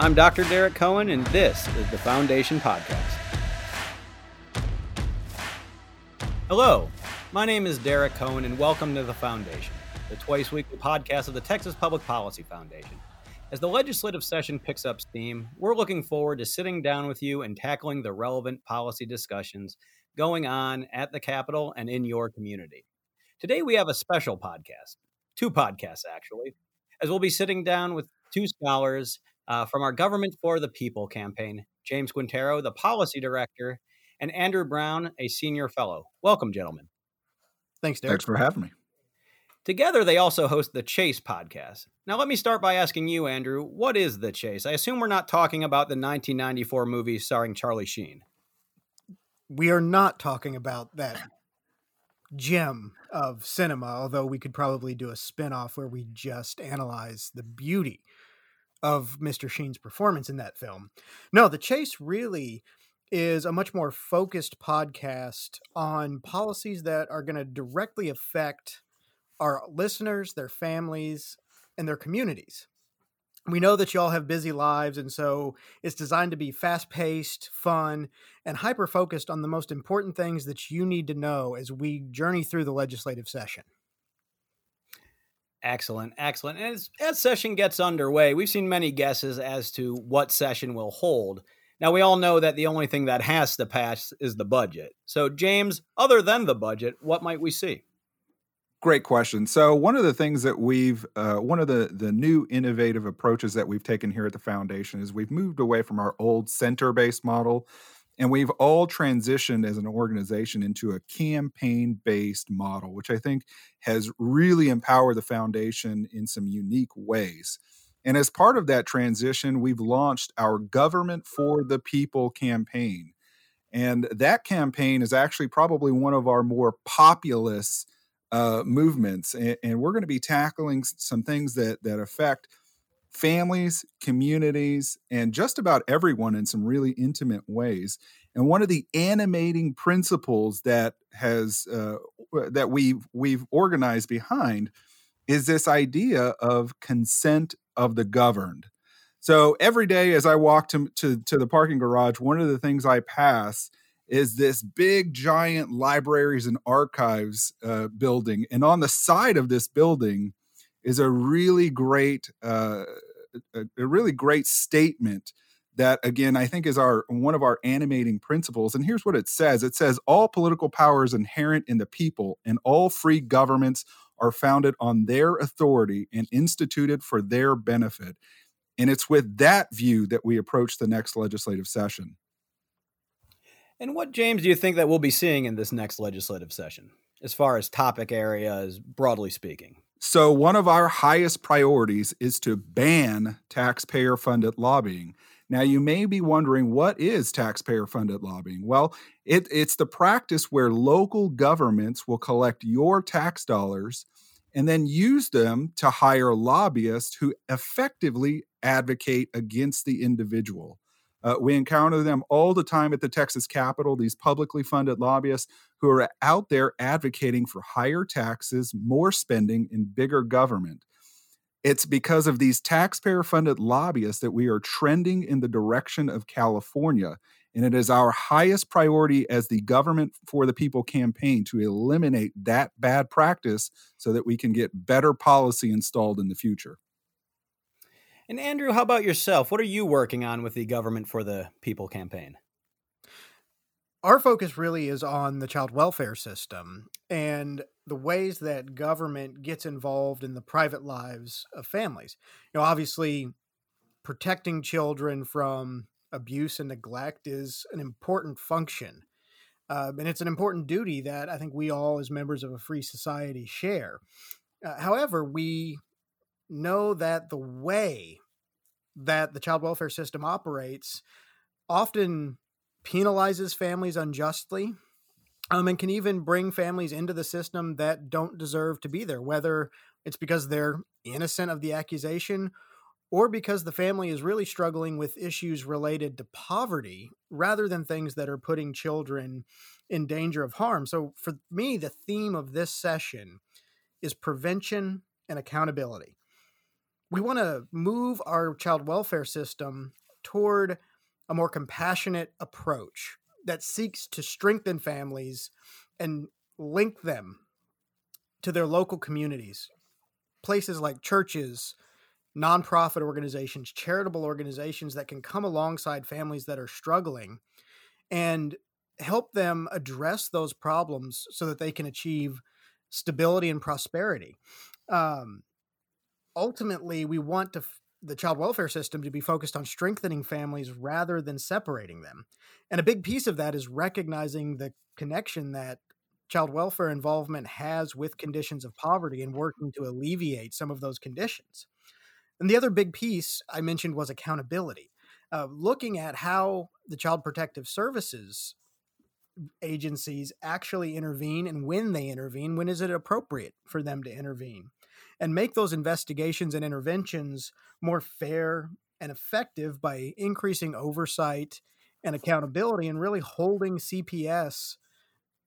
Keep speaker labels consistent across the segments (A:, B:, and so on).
A: I'm Dr. Derek Cohen, and this is the Foundation Podcast. Hello, my name is Derek Cohen, and welcome to the Foundation, the twice weekly podcast of the Texas Public Policy Foundation. As the legislative session picks up steam, we're looking forward to sitting down with you and tackling the relevant policy discussions going on at the Capitol and in your community. Today, we have a special podcast, two podcasts actually, as we'll be sitting down with two scholars uh, from our Government for the People campaign James Quintero, the policy director, and Andrew Brown, a senior fellow. Welcome, gentlemen.
B: Thanks, Derek.
C: Thanks for having me.
A: Together, they also host the Chase podcast. Now, let me start by asking you, Andrew, what is the Chase? I assume we're not talking about the 1994 movie starring Charlie Sheen.
B: We are not talking about that gem of cinema, although we could probably do a spin off where we just analyze the beauty of Mr. Sheen's performance in that film. No, The Chase really is a much more focused podcast on policies that are going to directly affect our listeners, their families, and their communities. We know that y'all have busy lives, and so it's designed to be fast paced, fun, and hyper focused on the most important things that you need to know as we journey through the legislative session.
A: Excellent, excellent. And as, as session gets underway, we've seen many guesses as to what session will hold. Now, we all know that the only thing that has to pass is the budget. So, James, other than the budget, what might we see?
C: Great question. So, one of the things that we've, uh, one of the the new innovative approaches that we've taken here at the foundation is we've moved away from our old center based model and we've all transitioned as an organization into a campaign based model, which I think has really empowered the foundation in some unique ways. And as part of that transition, we've launched our Government for the People campaign. And that campaign is actually probably one of our more populous uh, movements. And, and we're going to be tackling some things that, that affect families, communities, and just about everyone in some really intimate ways. And one of the animating principles that has uh, that we've we've organized behind is this idea of consent of the governed. So every day as I walk to, to, to the parking garage, one of the things I pass is this big giant libraries and archives uh, building and on the side of this building is a really great uh, a, a, really great statement that again i think is our one of our animating principles and here's what it says. It says all political power is inherent in the people and all free governments are founded on their authority and instituted for their benefit. And it's with that view that we approach the next legislative session.
A: And what james do you think that we'll be seeing in this next legislative session as far as topic areas broadly speaking?
C: So, one of our highest priorities is to ban taxpayer funded lobbying. Now, you may be wondering what is taxpayer funded lobbying? Well, it, it's the practice where local governments will collect your tax dollars and then use them to hire lobbyists who effectively advocate against the individual. Uh, we encounter them all the time at the Texas Capitol, these publicly funded lobbyists who are out there advocating for higher taxes, more spending, and bigger government. It's because of these taxpayer funded lobbyists that we are trending in the direction of California. And it is our highest priority as the Government for the People campaign to eliminate that bad practice so that we can get better policy installed in the future.
A: And Andrew, how about yourself? What are you working on with the Government for the People campaign?
B: Our focus really is on the child welfare system and the ways that government gets involved in the private lives of families. You know, obviously, protecting children from abuse and neglect is an important function. Uh, and it's an important duty that I think we all, as members of a free society, share. Uh, however, we know that the way that the child welfare system operates often penalizes families unjustly um, and can even bring families into the system that don't deserve to be there, whether it's because they're innocent of the accusation or because the family is really struggling with issues related to poverty rather than things that are putting children in danger of harm. So, for me, the theme of this session is prevention and accountability we want to move our child welfare system toward a more compassionate approach that seeks to strengthen families and link them to their local communities. Places like churches, nonprofit organizations, charitable organizations that can come alongside families that are struggling and help them address those problems so that they can achieve stability and prosperity. Um, ultimately, we want to f- the child welfare system to be focused on strengthening families rather than separating them. And a big piece of that is recognizing the connection that child welfare involvement has with conditions of poverty and working to alleviate some of those conditions. And the other big piece I mentioned was accountability. Uh, looking at how the Child Protective Services agencies actually intervene and when they intervene, when is it appropriate for them to intervene, and make those investigations and interventions more fair and effective by increasing oversight and accountability and really holding CPS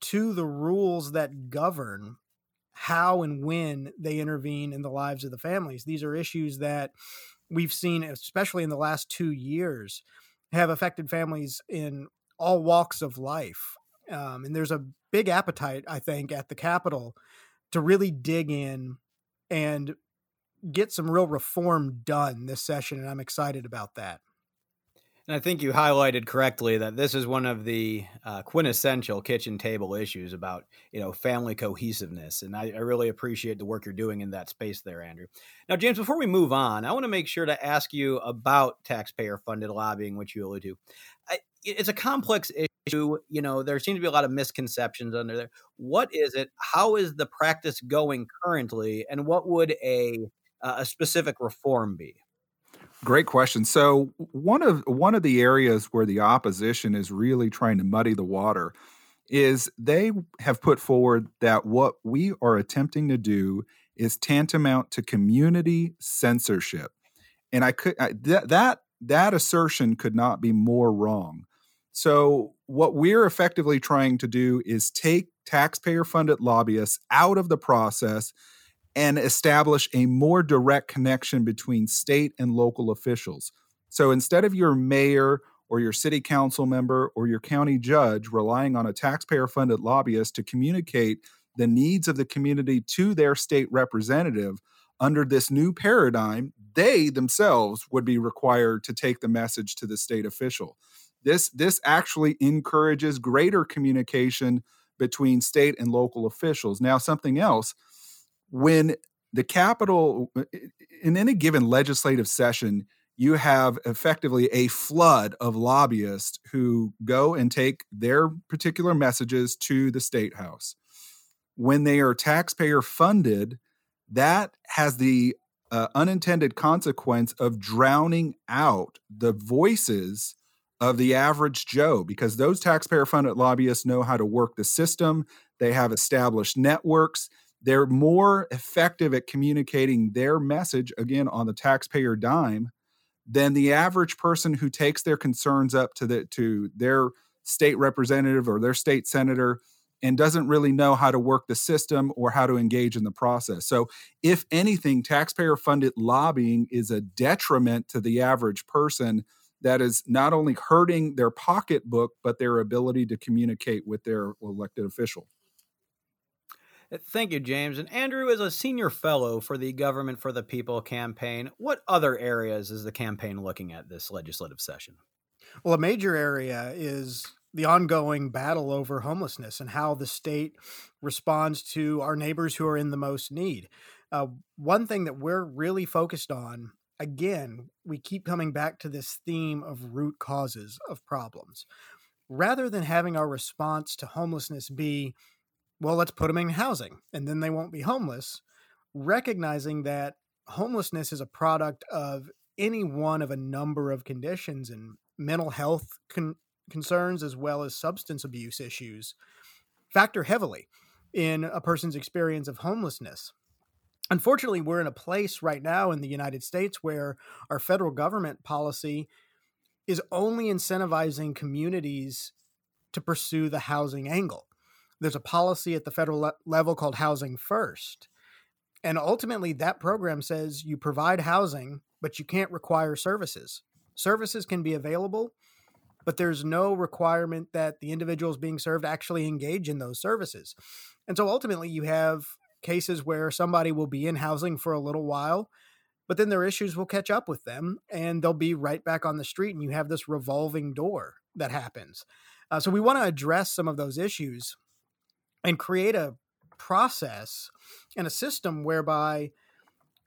B: to the rules that govern how and when they intervene in the lives of the families. These are issues that we've seen, especially in the last two years, have affected families in all walks of life. Um, and there's a big appetite, I think, at the Capitol to really dig in and get some real reform done this session. And I'm excited about that.
A: And I think you highlighted correctly that this is one of the uh, quintessential kitchen table issues about you know family cohesiveness, and I, I, really appreciate the work you're doing in that space there, Andrew. Now, James, before we move on, I want to make sure to ask you about taxpayer-funded lobbying, which you alluded to. I, it's a complex issue. You know, there seems to be a lot of misconceptions under there. What is it? How is the practice going currently, and what would a uh, a specific reform be?
C: Great question. So one of one of the areas where the opposition is really trying to muddy the water is they have put forward that what we are attempting to do is tantamount to community censorship. And I could I, th- that that assertion could not be more wrong. So what we're effectively trying to do is take taxpayer funded lobbyists out of the process and establish a more direct connection between state and local officials. So instead of your mayor or your city council member or your county judge relying on a taxpayer funded lobbyist to communicate the needs of the community to their state representative, under this new paradigm, they themselves would be required to take the message to the state official. This, this actually encourages greater communication between state and local officials. Now, something else when the Capitol in any given legislative session, you have effectively a flood of lobbyists who go and take their particular messages to the state house. When they are taxpayer funded, that has the uh, unintended consequence of drowning out the voices of the average Joe because those taxpayer funded lobbyists know how to work the system. They have established networks they're more effective at communicating their message again on the taxpayer dime than the average person who takes their concerns up to the to their state representative or their state senator and doesn't really know how to work the system or how to engage in the process. So, if anything, taxpayer funded lobbying is a detriment to the average person that is not only hurting their pocketbook, but their ability to communicate with their elected official.
A: Uh, thank you, James. And Andrew is a senior fellow for the Government for the People campaign. What other areas is the campaign looking at this legislative session?
B: Well, a major area is the ongoing battle over homelessness and how the state responds to our neighbors who are in the most need. Uh, one thing that we're really focused on, again, we keep coming back to this theme of root causes of problems. Rather than having our response to homelessness be, well, let's put them in housing and then they won't be homeless, recognizing that homelessness is a product of any one of a number of conditions and mental health con- concerns as well as substance abuse issues factor heavily in a person's experience of homelessness. Unfortunately, we're in a place right now in the United States where our federal government policy is only incentivizing communities to pursue the housing angle there's a policy at the federal le- level called Housing First. And ultimately, that program says you provide housing, but you can't require services. Services can be available, but there's no requirement that the individuals being served actually engage in those services. And so ultimately, you have cases where somebody will be in housing for a little while, but then their issues will catch up with them and they'll be right back on the street. And you have this revolving door that happens. Uh, so we want to address some of those issues and create a process and a system whereby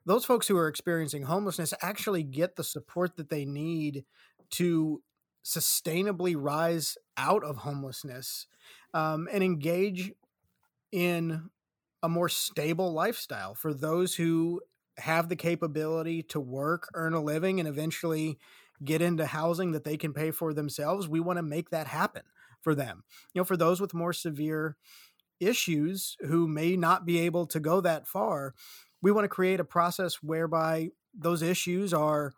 B: those folks who are experiencing homelessness actually get the support that they need to sustainably rise out of homelessness um, and engage in a more stable lifestyle for those who have the capability to work, earn a living, and eventually get into housing that they can pay for themselves. We want to make that happen for them. You know, for those with more severe issues who may not be able to go that far, we want to create a process whereby those issues are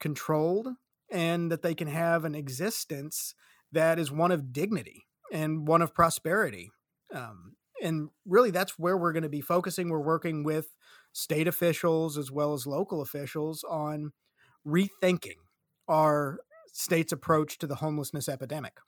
B: controlled and that they can have an existence that is one of dignity and one of prosperity. Um, and really, that's where we're going to be focusing. We're working with state officials as well as local officials on rethinking our state's approach to the homelessness epidemic.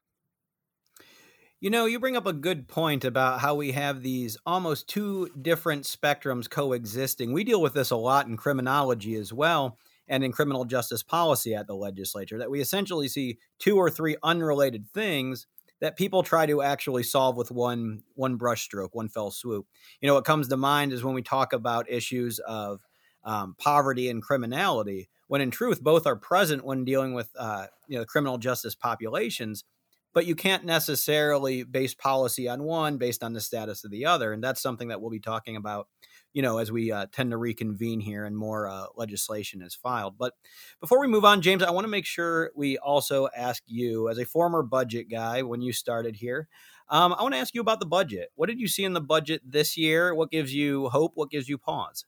A: You know, you bring up a good point about how we have these almost two different spectrums coexisting. We deal with this a lot in criminology as well and in criminal justice policy at the legislature that we essentially see two or three unrelated things that people try to actually solve with one one brushstroke, one fell swoop. You know, what comes to mind is when we talk about issues of um, poverty and criminality, when in truth both are present when dealing with uh, you know criminal justice populations but you can't necessarily base policy on one based on the status of the other and that's something that we'll be talking about you know as we uh, tend to reconvene here and more uh, legislation is filed. But before we move on james i want to make sure we also ask you as a former budget guy when you started here um, i want to ask you about the budget. What did you see in the budget this year? What gives you hope? What gives you pause?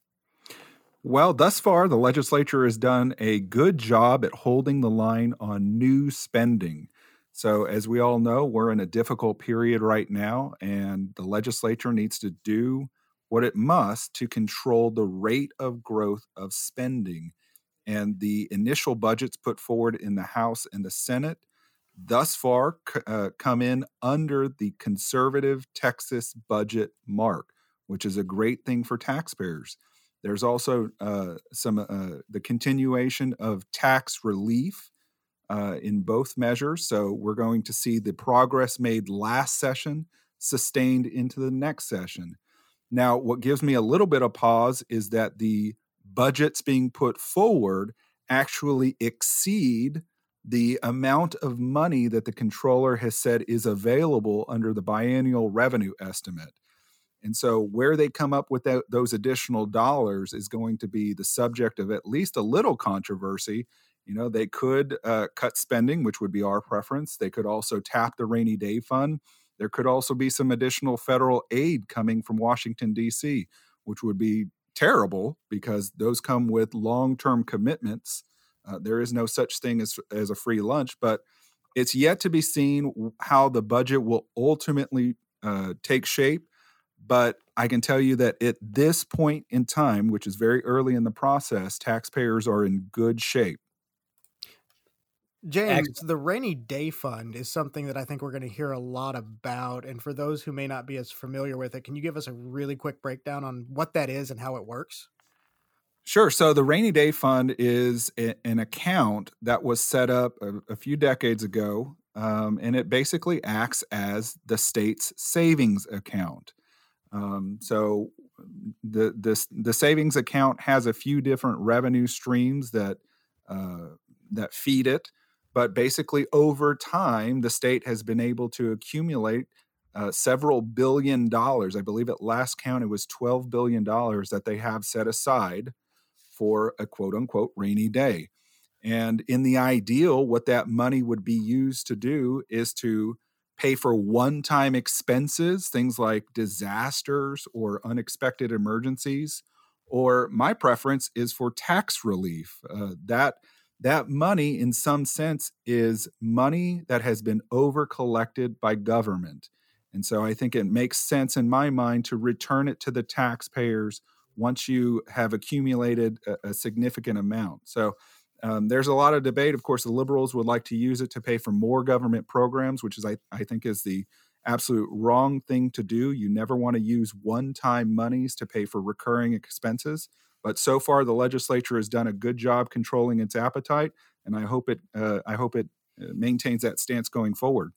C: Well, thus far, the legislature has done a good job at holding the line on new spending. So, as we all know, we're in a difficult period right now, and the legislature needs to do what it must to control the rate of growth of spending. And the initial budgets put forward in the House and the Senate thus far uh, come in under the conservative Texas budget mark, which is a great thing for taxpayers. There's also uh, some uh, the continuation of tax relief uh, in both measures. So we're going to see the progress made last session sustained into the next session. Now, what gives me a little bit of pause is that the budgets being put forward actually exceed the amount of money that the comptroller has said is available under the biennial revenue estimate. And so, where they come up with that, those additional dollars is going to be the subject of at least a little controversy you know, they could uh, cut spending, which would be our preference. They could also tap the rainy day fund. There could also be some additional federal aid coming from Washington, D.C., which would be terrible because those come with long term commitments. Uh, there is no such thing as, as a free lunch, but it's yet to be seen how the budget will ultimately uh, take shape. But I can tell you that at this point in time, which is very early in the process, taxpayers are in good shape.
B: James, Excellent. the rainy day fund is something that I think we're going to hear a lot about. And for those who may not be as familiar with it, can you give us a really quick breakdown on what that is and how it works?
C: Sure. So the rainy day fund is an account that was set up a, a few decades ago, um, and it basically acts as the state's savings account. Um, so the this the savings account has a few different revenue streams that uh, that feed it. But basically, over time, the state has been able to accumulate uh, several billion dollars. I believe at last count, it was $12 billion that they have set aside for a quote unquote rainy day. And in the ideal, what that money would be used to do is to pay for one time expenses, things like disasters or unexpected emergencies. Or my preference is for tax relief. Uh, that that money, in some sense, is money that has been over collected by government. And so I think it makes sense in my mind to return it to the taxpayers once you have accumulated a, a significant amount. So um, there's a lot of debate. Of course, the liberals would like to use it to pay for more government programs, which is I, I think is the absolute wrong thing to do. You never want to use one-time monies to pay for recurring expenses. But so far, the legislature has done a good job controlling its appetite, and I hope it uh, I hope it uh, maintains that stance going forward.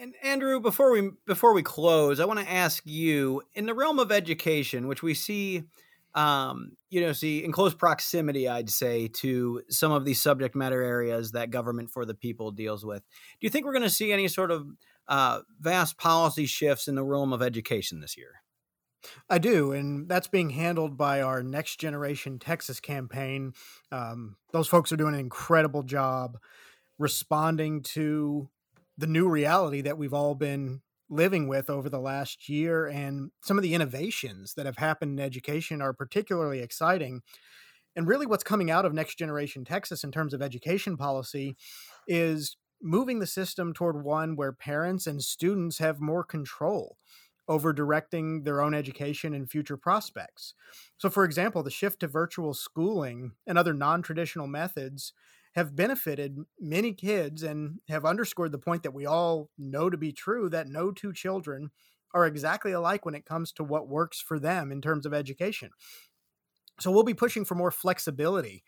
A: And Andrew, before we before we close, I want to ask you in the realm of education, which we see, um, you know, see in close proximity, I'd say, to some of these subject matter areas that government for the people deals with. Do you think we're going to see any sort of uh, vast policy shifts in the realm of education this year?
B: I do, and that's being handled by our Next Generation Texas campaign. Um, those folks are doing an incredible job responding to the new reality that we've all been living with over the last year. And some of the innovations that have happened in education are particularly exciting. And really, what's coming out of Next Generation Texas in terms of education policy is moving the system toward one where parents and students have more control over directing their own education and future prospects. So, for example, the shift to virtual schooling and other non traditional methods have benefited many kids and have underscored the point that we all know to be true that no two children are exactly alike when it comes to what works for them in terms of education. So, we'll be pushing for more flexibility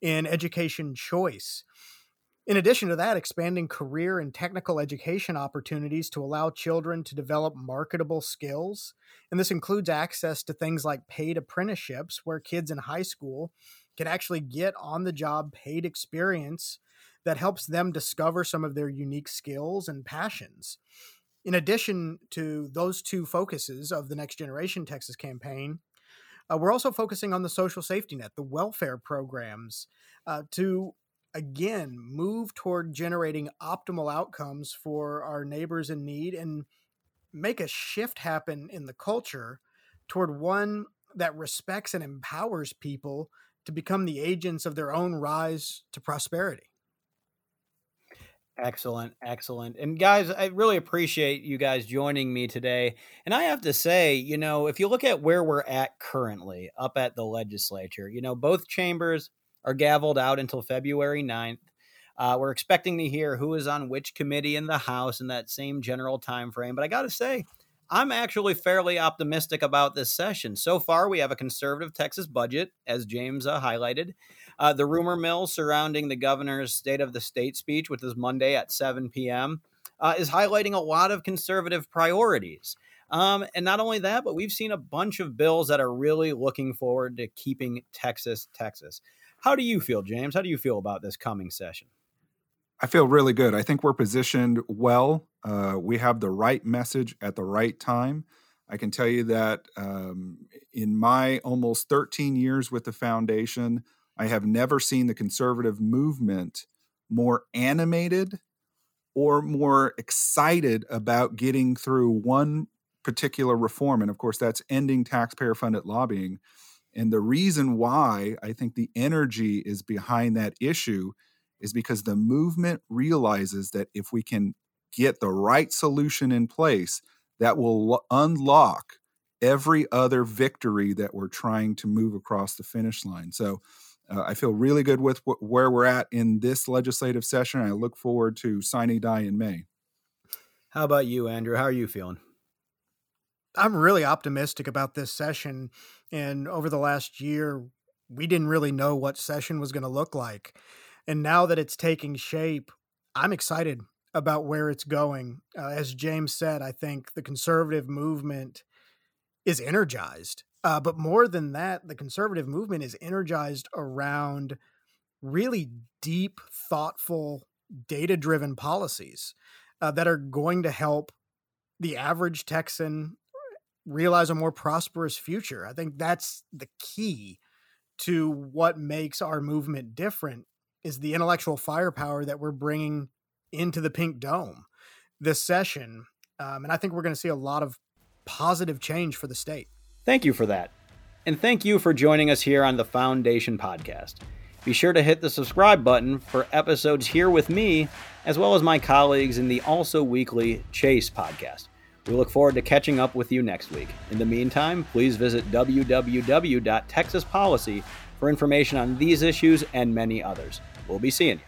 B: in education choice in addition to that, expanding career and technical education opportunities to allow children to develop marketable skills. And this includes access to things like paid apprenticeships, where kids in high school can actually get on the job paid experience that helps them discover some of their unique skills and passions. In addition to those two focuses of the Next Generation Texas campaign, uh, we're also focusing on the social safety net, the welfare programs, uh, to again move toward generating optimal outcomes for our neighbors in need and make a shift happen in the culture toward one that respects and empowers people to become the agents of their own rise to prosperity.
A: Excellent, excellent. And guys, I really appreciate you guys joining me today. And I have to say, you know, if you look at where we're at currently up at the legislature, you know, both chambers are gavelled out until February 9th. Uh, we're expecting to hear who is on which committee in the House in that same general time frame. But I got to say, I'm actually fairly optimistic about this session. So far, we have a conservative Texas budget, as James uh, highlighted. Uh, the rumor mill surrounding the governor's State of the State speech, which is Monday at 7 p.m., uh, is highlighting a lot of conservative priorities. Um, and not only that, but we've seen a bunch of bills that are really looking forward to keeping Texas, Texas. How do you feel, James? How do you feel about this coming session?
C: I feel really good. I think we're positioned well. Uh, we have the right message at the right time. I can tell you that um, in my almost 13 years with the foundation, I have never seen the conservative movement more animated or more excited about getting through one particular reform. And of course, that's ending taxpayer funded lobbying and the reason why I think the energy is behind that issue is because the movement realizes that if we can get the right solution in place, that will lo- unlock every other victory that we're trying to move across the finish line. So uh, I feel really good with wh- where we're at in this legislative session. I look forward to sine die in May.
A: How about you, Andrew? How are you feeling?
B: I'm really optimistic about this session. And over the last year, we didn't really know what session was going to look like. And now that it's taking shape, I'm excited about where it's going. Uh, as James said, I think the conservative movement is energized. Uh, but more than that, the conservative movement is energized around really deep, thoughtful, data driven policies uh, that are going to help the average Texan realize a more prosperous future. I think that's the key to what makes our movement different is the intellectual firepower that we're bringing into the pink dome this session um, and i think we're going to see a lot of positive change for the state.
A: Thank you for that. And thank you for joining us here on the foundation podcast. Be sure to hit the subscribe button for episodes here with me as well as my colleagues in the also weekly chase podcast We look forward to catching up with you next week. In the meantime, please visit www.texaspolicy for information on these issues and many others. We'll be seeing you.